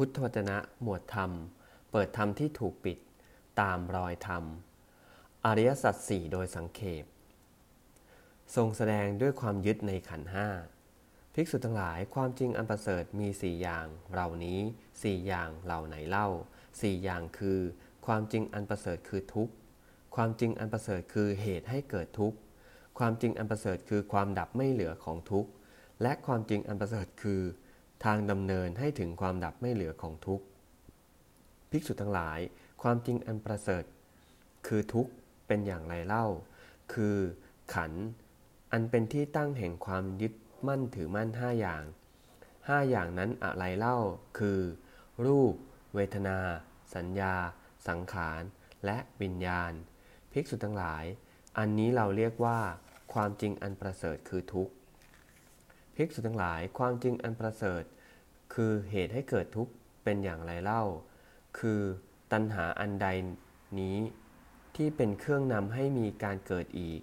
พุทธวจนะหมวดธรรม เปิดธรรมที่ถูกปิด ตามรอยธรรม อริยสัจสี่โดยสังเขปทรงแสดงด้วยความยึดในขันห้าภิกษุทั้งหลายความจริงอันประเสริฐมีสี่อย่างเหล่านี้สี่อย่างเหล่าไหนเล่าสี่อย่างคือ ความจริงอันประเสริฐคือทุกข์ ความจริงอันประเสริฐคือเหตุให้เกิดทุกข์ ความจริงอันประเสริฐคือความดับไม่เหลือของทุกข์ และความจริงอันประเสริฐคือ ทางดำเนินให้ถึงความดับไม่เหลือของทุกข์ภิกษุทั้งหลาย ความจริงอันประเสริฐ คือทุกข์เป็นอย่างไรเล่า คือขัน อันเป็นที่ตั้งแห่งความยึดมั่นถือมั่นห้าอย่างห้าอย่างนั้นอะไรเล่า คือ รูป เวทนา สัญญา สังขาร และวิญญาณ ภิกษุทั้งหลาย อันนี้เราเรียกว่า ความจริงอันประเสริฐคือทุกข์ ภิกษุทั้งหลายความจริงอันประเสริฐ คือเหตุให้เกิดทุกข์เป็นอย่างไรเล่า คือตัณหาอันใดนี้ที่เป็นเครื่องนำให้มีการเกิดอีก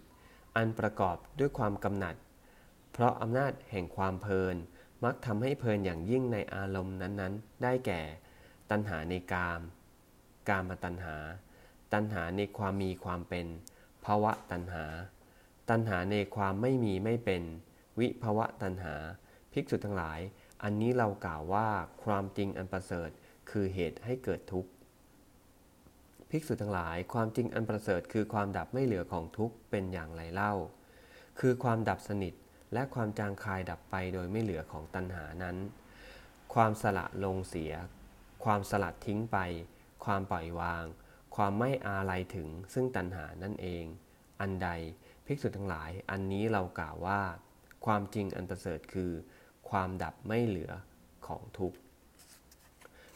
อันประกอบด้วยความกำหนัด เพราะอำนาจแห่งความเพลิน มักทำให้เพลินอย่างยิ่งในอารมณ์นั้นๆ ได้แก่ ตัณหาในกาม กามตัณหา ตัณหาในความมีความเป็นภาวะตัณหา ตัณหาในความไม่มีไม่เป็น วิภวะตัณหา ภิกษุทั้งหลาย อันนี้เรากล่าวว่าความจริงอันประเสริฐ คือเหตุให้เกิดทุกข์ ภิกษุทั้งหลาย ความจริงอันประเสริฐ คือความดับไม่เหลือของทุกข์เป็นอย่างไรเล่า คือความดับสนิทและความจางคายดับไปโดยไม่เหลือของตัณหานั้น ความสละลงเสีย ความสลัดทิ้งไป ความปล่อยวาง ความไม่อาลัยถึงซึ่งตัณหานั่นเอง อันใดภิกษุทั้งหลาย อันนี้เรากล่าวว่า ความจริงอันประเสริฐคือ ความดับไม่เหลือของทุกข์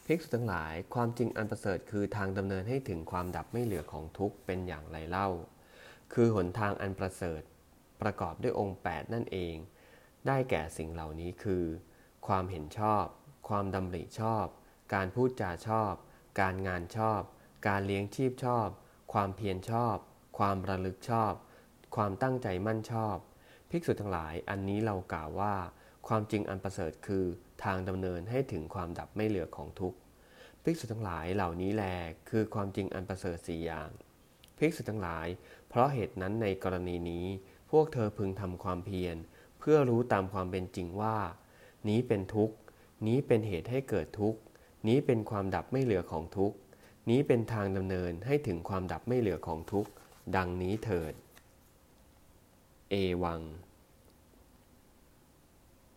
ภิกษุทั้งหลาย ความจริงอันประเสริฐคือทางดำเนินให้ถึงความดับไม่เหลือของทุกข์เป็นอย่างไรเล่า คือหนทางอันประเสริฐ ประกอบด้วยองค์ 8 นั่นเอง ได้แก่สิ่งเหล่านี้คือ ความเห็นชอบ ความดำริชอบ การพูดจาชอบ การงานชอบ การเลี้ยงชีพชอบ ความเพียรชอบ ความระลึกชอบ ความตั้งใจมั่นชอบ ภิกษุทั้งหลาย อันนี้เรากล่าวว่า ความจริงอันประเสริฐคือทางดำเนินให้ถึงความดับไม่เหลือของทุกข์ภิกษุทั้งหลายเหล่านี้แลคือความจริงอันประเสริฐสี่อย่างภิกษุทั้งหลาย เพราะเหตุนั้นในกรณีนี้ พวกเธอพึงทำความเพียร เพื่อรู้ตามความเป็นจริงว่า นี้เป็นทุกข์ นี้เป็นเหตุให้เกิดทุกข์ นี้เป็นความดับไม่เหลือของทุกข์ นี้เป็นทางดำเนินให้ถึงความดับไม่เหลือของทุกข์ ดังนี้เถิด เอวัง